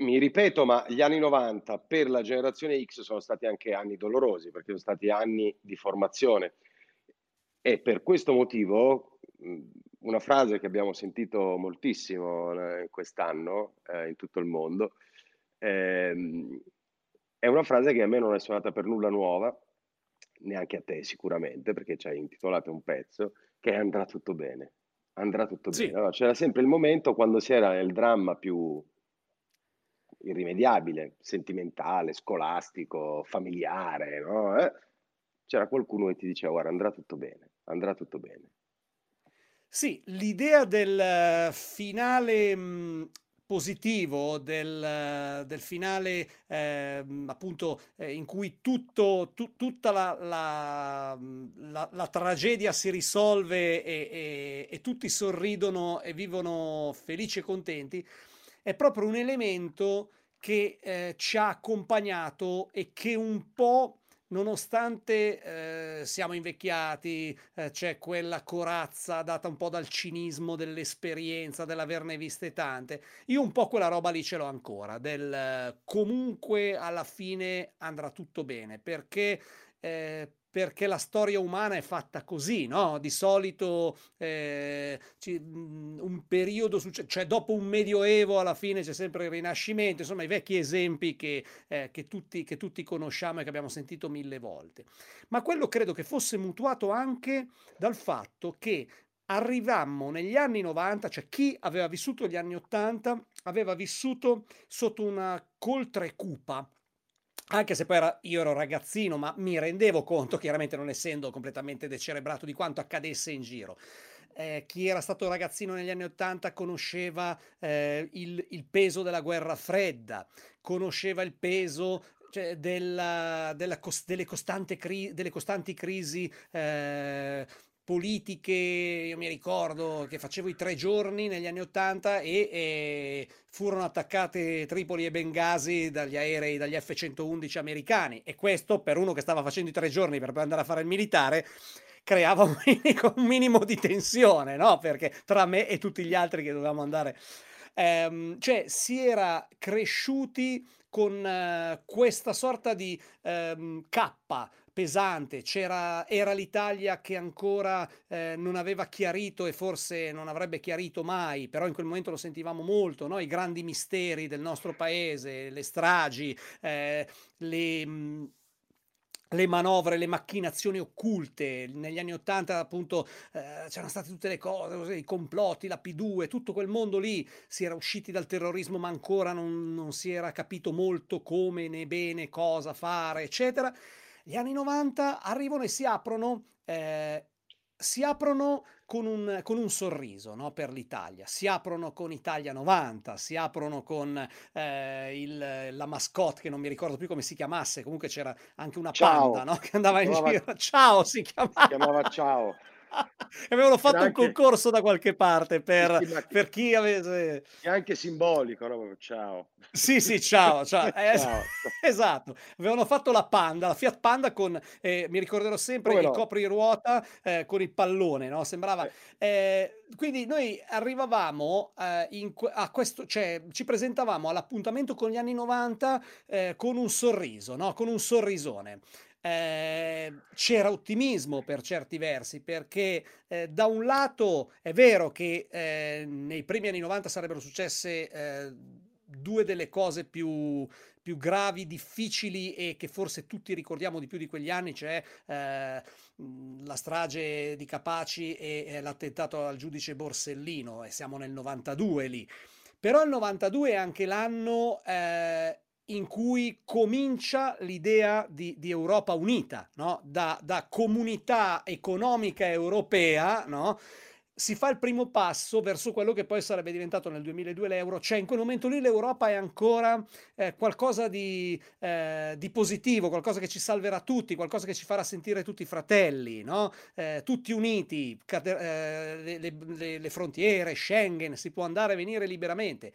Mi ripeto, ma gli anni '90 per la generazione X sono stati anche anni dolorosi, perché son stati anni di formazione. E per questo motivo, una frase che abbiamo sentito moltissimo, ehm, quest'anno, ehm, in tutto il mondo, ehm, è una frase che a me non è suonata per nulla nuova, neanche a te sicuramente, perché ci hai intitolato un pezzo, che "Andrà tutto bene". Andrà tutto bene. Sì. Allora c'era sempre il momento quando si era nel dramma più irrimediabile, sentimentale, scolastico, familiare, no, eh, c'era qualcuno che ti diceva: "Guarda, andrà tutto bene, andrà tutto bene". Sì, l'idea del finale, mhmm, positivo, del del finale, ehm, appunto, ehm, in cui tutto tu tutta la la la la tragedia si risolve e e e tutti sorridono e vivono felici e contenti, è proprio un elemento che, ehm, ci ha accompagnato e che un po', nonostante, ehm, siamo invecchiati, ehm, c'è quella corazza data un po' dal cinismo dell'esperienza, dell'averne viste tante, io un po' quella roba lì ce l'ho ancora, del comunque alla fine andrà tutto bene, perché ehm, perché la storia umana è fatta così, no, di solito, ci mhmm, un periodo cioè dopo un medioevo alla fine c'è sempre il rinascimento, insomma i vecchi esempi che ehm, che tutti che tutti conosciamo e che abbiamo sentito 1000 volte. Ma quello credo che fosse mutuato anche dal fatto che arrivammo negli anni '90, cioè chi aveva vissuto gli anni '80 aveva vissuto sotto una coltre cupa, anche se poi era io ero ragazzino, ma mi rendevo conto, chiaramente non essendo completamente decerebrato, di quanto accadesse in giro. Ehm, chi era stato ragazzino negli anni '80 conosceva, ehm, il il peso della guerra fredda, conosceva il peso, cioè della della delle cri delle costanti crisi, ehm, politiche. Io mi ricordo che facevo i 3 giorni negli anni '80 e, ehm, furono attaccate Tripoli e Bengasi dagli aerei dagli F111 americani e questo per uno che stava facendo i 3 giorni per poi andare a fare il militare, creava un un minimo di tensione, no, perché tra me e tutti gli altri che dovevamo andare ehm, cioè si era cresciuti con questa sorta di, ehm, cappa pesante, c'era era l'Italia che ancora, ehm, non aveva chiarito e forse non avrebbe chiarito mai, però in quel momento lo sentivamo molto, no, i grandi misteri del nostro paese, le stragi, ehm, le mhmm, le manovre, le macchinazioni occulte. Negli anni '80 appunto, ehm, c'erano state tutte le cose i complotti, la P2, tutto quel mondo lì. Si era usciti dal terrorismo, ma ancora non non si era capito molto come, né bene cosa fare, eccetera. Gli anni '90 arrivano e si aprono ehm, si aprono con un con un sorriso, no, per l'Italia. Si aprono con Italia '90, si aprono con, ehm, il la mascotte che non mi ricordo più come si chiamasse, comunque c'era anche una panda, Ciao, no, che si andava in chiamava giro. Ciao si si chiamava. chiamava Ciao. Avevano fatto un anche concorso da qualche parte Sì, per sì, che per chi avesse È anche simbolico, no, "ciao". Sì, sì, ciao, cia eh, Ciao. esatto. Avevano fatto la Panda, la Fiat Panda con ehm, mi ricorderò sempre Come il no. copriruota, ehm, con il pallone, no, sembrava Eh. ehm, quindi noi arrivavamo, ehm, in a questo cioè ci presentavamo all'appuntamento con gli anni '90, ehm, con un sorriso, no, con un sorrisone. Ehm, c'era ottimismo per certi versi, perché, ehm, da un lato è vero che, ehm, nei primi anni '90 sarebbero successe, ehm, 2 delle cose più più gravi, difficili e che forse tutti ricordiamo di più di quegli anni, cioè, mhmm, la strage di Capaci e e l'attentato al giudice Borsellino e siamo nel '92 lì. Però il '92 è anche l'anno, ehm, in cui comincia l'idea di di Europa unita, no, da da comunità economica europea, no, si fa il primo passo verso quello che poi sarebbe diventato nel 2002 l'euro, cioè in quel momento lì l'Europa è ancora, ehm, qualcosa di ehm, di positivo, qualcosa che ci salverà tutti, qualcosa che ci farà sentire tutti fratelli, no, ehm, tutti uniti, cate ehm, le le le frontiere, Schengen, si può andare e venire liberamente.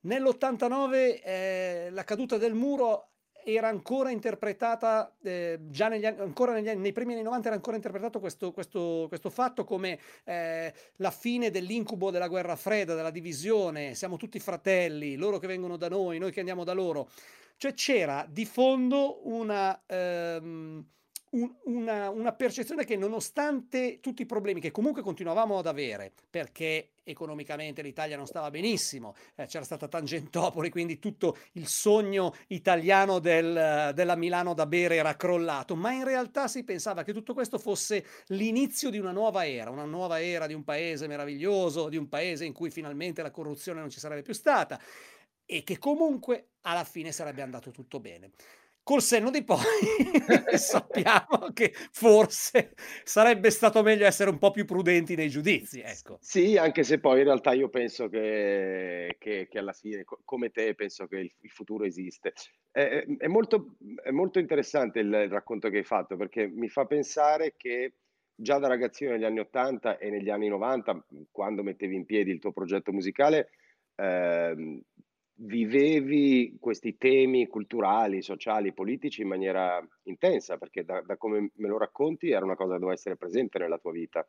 Nell'89, ehm, la caduta del muro era ancora interpretata, eh, già negli anni, ancora negli anni, nei primi anni 90 era ancora interpretato questo, questo, questo fatto come eh, la fine dell'incubo della guerra fredda, della divisione, siamo tutti fratelli, loro che vengono da noi, noi che andiamo da loro. Cioè c'era di fondo una... Ehm, un, una, una, percezione che nonostante tutti i problemi che comunque continuavamo ad avere, perché economicamente l'Italia non stava benissimo, eh, c'era stata Tangentopoli, quindi tutto il sogno italiano del, della Milano da bere era crollato, ma in realtà si pensava che tutto questo fosse l'inizio di una nuova era, una nuova era di un paese meraviglioso, di un paese in cui finalmente la corruzione non ci sarebbe più stata e che comunque alla fine sarebbe andato tutto bene col senno di poi sappiamo che forse sarebbe stato meglio essere un po' più prudenti nei giudizi. Ecco. Sì, anche se poi in realtà io penso che, che, che alla fine, come te, penso che il, il futuro esiste. È, è, molto, è, molto, interessante il, il racconto che hai fatto perché mi fa pensare che già da ragazzino negli anni 80 e negli anni 90, quando mettevi in piedi il tuo progetto musicale, eh, vivevi questi temi culturali, sociali, politici in maniera intensa, perché da, da, come me lo racconti era una cosa che doveva essere presente nella tua vita.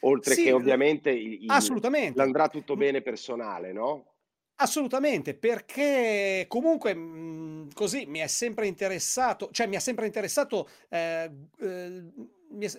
Oltre sì, che ovviamente il, assolutamente. l'andrà tutto bene personale, no? Assolutamente, perché comunque mh, così mi è sempre interessato, cioè mi ha sempre interessato, eh, eh,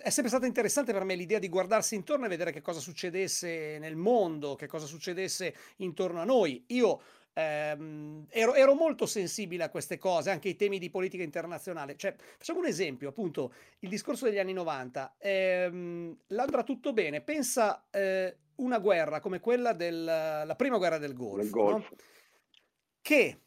è sempre stata interessante per me l'idea di guardarsi intorno e vedere che cosa succedesse nel mondo, che cosa succedesse intorno a noi. Io ehm, ero, ero, molto sensibile a queste cose, anche ai temi di politica internazionale. Cioè, facciamo un esempio, appunto, il discorso degli anni 90. Ehm, l'andrà tutto bene. Pensa eh, una guerra come quella della prima guerra del Golfo, no? che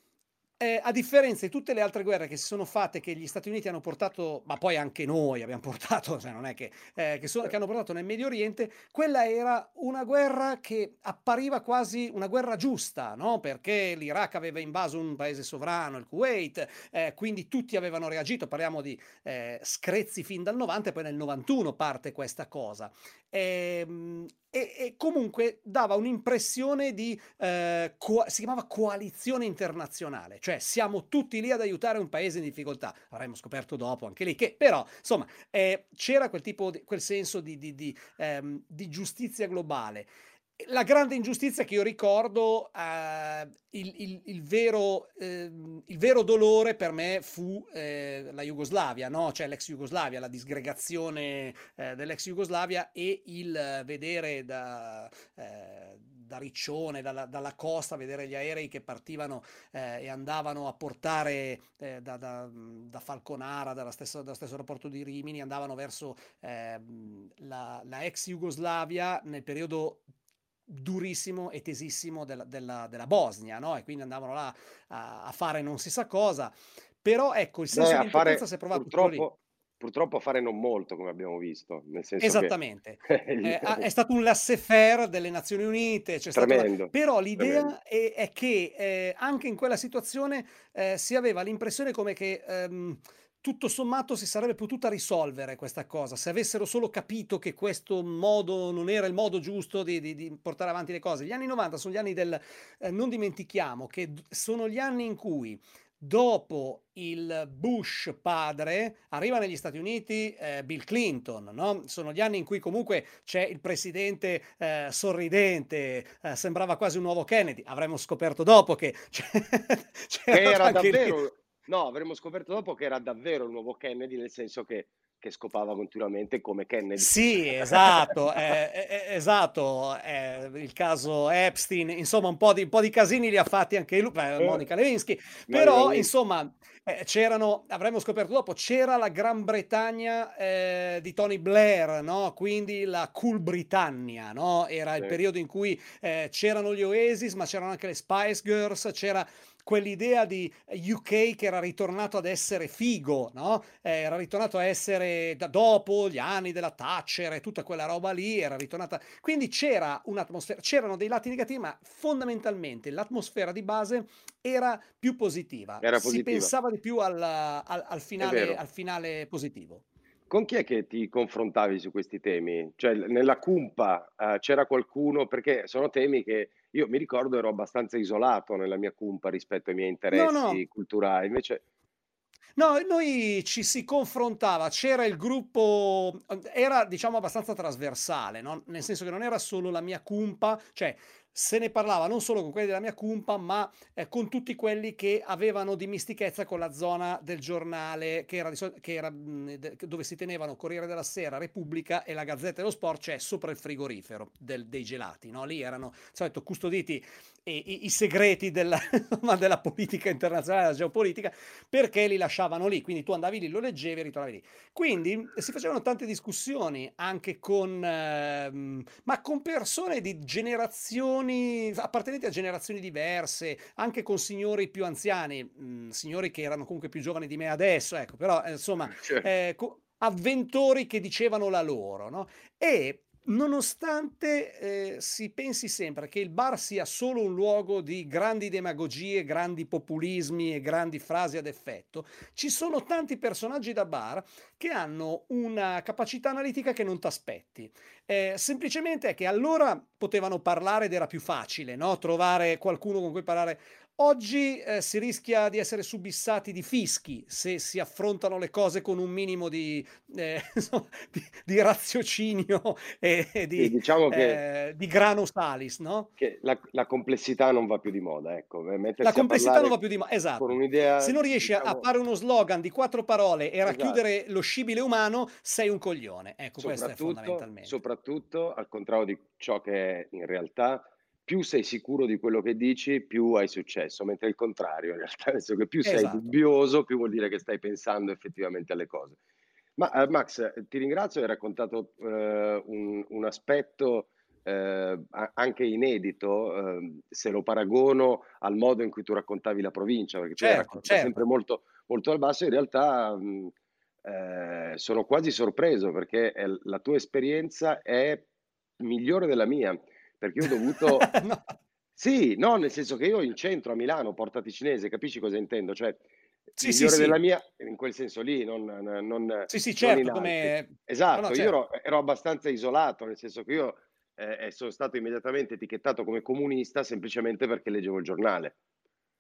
eh, a differenza di tutte le altre guerre che si sono fatte, che gli Stati Uniti hanno portato, ma poi anche noi abbiamo portato, cioè non è che, eh, che, sono, che, hanno portato nel Medio Oriente, quella era una guerra che appariva quasi una guerra giusta, no? perché l'Iraq aveva invaso un paese sovrano, il Kuwait, eh, quindi tutti avevano reagito, parliamo di eh, screzzi fin dal 90 e poi nel 91 parte questa cosa. Ehm, e, e, comunque dava un'impressione di, eh, co- si chiamava coalizione internazionale, cioè siamo tutti lì ad aiutare un paese in difficoltà. Avremmo scoperto dopo anche lì che però, insomma, eh, c'era quel tipo, di, quel senso di, di, di, ehm, di giustizia globale la grande ingiustizia che io ricordo, eh, il, il, il, vero, eh, il, vero, dolore per me fu eh, la Jugoslavia, no? cioè l'ex Jugoslavia, la disgregazione eh, dell'ex Jugoslavia e il vedere da, eh, da Riccione, dalla, dalla, costa, vedere gli aerei che partivano eh, e andavano a portare da, da, da, Falconara, stessa, dallo stesso aeroporto di Rimini, andavano verso ehm, la, la ex Jugoslavia nel periodo durissimo e tesissimo della, della, della Bosnia, no? E quindi andavano là a, a, fare non si sa cosa. Però ecco, il senso Beh, di impotenza si è provato purtroppo, purtroppo a fare non molto, come abbiamo visto. Esattamente. Che... eh, è stato un laissez-faire delle Nazioni Unite. Tremendo. Una... Però l'idea è, è, che eh, anche in quella situazione eh, si aveva l'impressione come che... Ehm, tutto sommato si sarebbe potuta risolvere questa cosa se avessero solo capito che questo modo non era il modo giusto di, di, di portare avanti le cose. Gli anni 90 sono gli anni del... Eh, non dimentichiamo che sono gli anni in cui dopo il Bush padre arriva negli Stati Uniti eh, Bill Clinton, no? sono gli anni in cui comunque c'è il presidente eh, sorridente, eh, sembrava quasi un nuovo Kennedy, avremmo scoperto dopo che, era davvero No, avremmo scoperto dopo che era davvero il nuovo Kennedy, nel senso che, che scopava continuamente come Kennedy. Sì, esatto, eh, eh, esatto, eh, il caso Epstein, insomma un po' di, un po di casini li ha fatti anche lui, eh, Monica Lewinsky, però Lewinsky. insomma eh, c'erano, avremmo scoperto dopo, c'era la Gran Bretagna eh, di Tony Blair, no? quindi la Cool Britannia, no? era sì. il periodo in cui eh, c'erano gli Oasis, ma c'erano anche le Spice Girls, c'era quell'idea di UK che era ritornato ad essere figo, no? Eh, era ritornato a essere da dopo gli anni della Thatcher e tutta quella roba lì, era ritornata. Quindi c'era un'atmosfera, c'erano dei lati negativi, ma fondamentalmente l'atmosfera di base era più positiva. Era positiva. Si pensava di più al, al, al, finale, al finale positivo. Con chi è che ti confrontavi su questi temi? Cioè, nella cumpa uh, c'era qualcuno, perché sono temi che io mi ricordo ero abbastanza isolato nella mia cumpa rispetto ai miei interessi no, no. culturali, invece... No, noi ci si confrontava, c'era il gruppo, era diciamo abbastanza trasversale, no? nel senso che non era solo la mia cumpa, cioè se ne parlava non solo con quelli della mia cumpa, ma eh, con tutti quelli che avevano dimistichezza con la zona del giornale che era, che era dove si tenevano Corriere della Sera, Repubblica e la Gazzetta dello Sport, cioè sopra il frigorifero del, dei gelati. No? Lì erano solito custoditi i, i, segreti della, della, politica internazionale, della geopolitica, perché li lasciavano lì. Quindi tu andavi lì, lo leggevi e ritrovavi lì. Quindi si facevano tante discussioni anche con, eh, ma con persone di generazioni, appartenenti a generazioni diverse, anche con signori più anziani, mh, mm, signori che erano comunque più giovani di me adesso, ecco, però eh, insomma, certo. eh, avventori che dicevano la loro, no? E Nonostante eh, si pensi sempre che il bar sia solo un luogo di grandi demagogie, grandi populismi e grandi frasi ad effetto, ci sono tanti personaggi da bar che hanno una capacità analitica che non ti aspetti. Eh, semplicemente è che allora potevano parlare ed era più facile no? trovare qualcuno con cui parlare. Oggi eh, si rischia di essere subissati di fischi se si affrontano le cose con un minimo di, eh, di, di raziocinio e, e di, diciamo che, eh, di grano salis, no? Che la, la, complessità non va più di moda, ecco. La complessità non va più di moda, esatto. se non riesci diciamo... a fare uno slogan di quattro parole e esatto. racchiudere lo scibile umano, sei un coglione. Ecco, questo è fondamentalmente. Soprattutto, al contrario di ciò che è in realtà, più sei sicuro di quello che dici, più hai successo, mentre il contrario in realtà, nel senso che più sei esatto. dubbioso, più vuol dire che stai pensando effettivamente alle cose. Ma uh, Max, ti ringrazio, hai raccontato uh, un, un, aspetto uh, anche inedito, se lo paragono al modo in cui tu raccontavi la provincia, perché tu certo, hai raccontato certo. sempre molto, molto al basso, in realtà mh, sono quasi sorpreso perché la tua esperienza è migliore della mia perché io ho dovuto... no. Sì, no, nel senso che io in centro a Milano, Porta Ticinese, capisci cosa intendo? Cioè, sì, migliore sì, della sì. mia, in quel senso lì, non... non sì, sì, certo, come... Esatto, no, no, certo. io ero, ero, abbastanza isolato, nel senso che io eh, sono stato immediatamente etichettato come comunista semplicemente perché leggevo il giornale.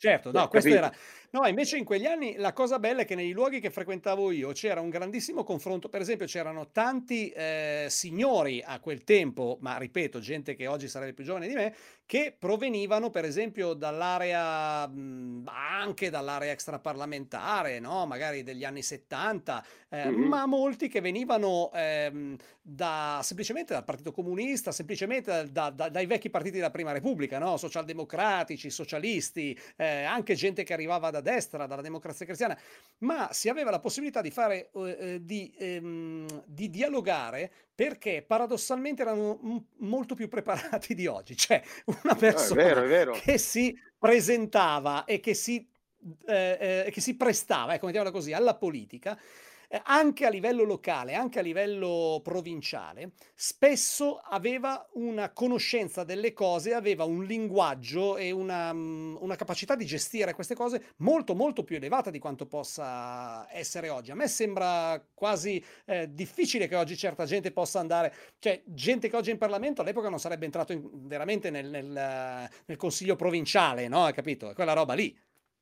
Certo, no, questo era... No, invece in quegli anni la cosa bella è che nei luoghi che frequentavo io c'era un grandissimo confronto, per esempio c'erano tanti eh, signori a quel tempo, ma ripeto, gente che oggi sarebbe più giovane di me, che provenivano per esempio dall'area, mh, anche dall'area extraparlamentare, no? magari degli anni 70, eh, mm-hmm. ma molti che venivano eh, da, semplicemente dal Partito Comunista, semplicemente da, da, dai vecchi partiti della Prima Repubblica, no? socialdemocratici, socialisti, eh, anche gente che arrivava da destra, dalla democrazia cristiana, ma si aveva la possibilità di fare, eh, eh di, ehm, di dialogare perché paradossalmente erano m- molto più preparati di oggi. Cioè, una persona è vero, è vero. che si presentava e che si, eh, eh, che si prestava, ecco, mettiamola così, alla politica, eh, anche a livello locale, anche a livello provinciale, spesso aveva una conoscenza delle cose, aveva un linguaggio e una, mm, una capacità di gestire queste cose molto molto più elevata di quanto possa essere oggi. A me sembra quasi eh, difficile che oggi certa gente possa andare, cioè gente che oggi è in Parlamento all'epoca non sarebbe entrato in, veramente nel, nel, nel, consiglio provinciale, no? Hai capito? Quella roba lì.